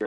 Ja,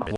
I'm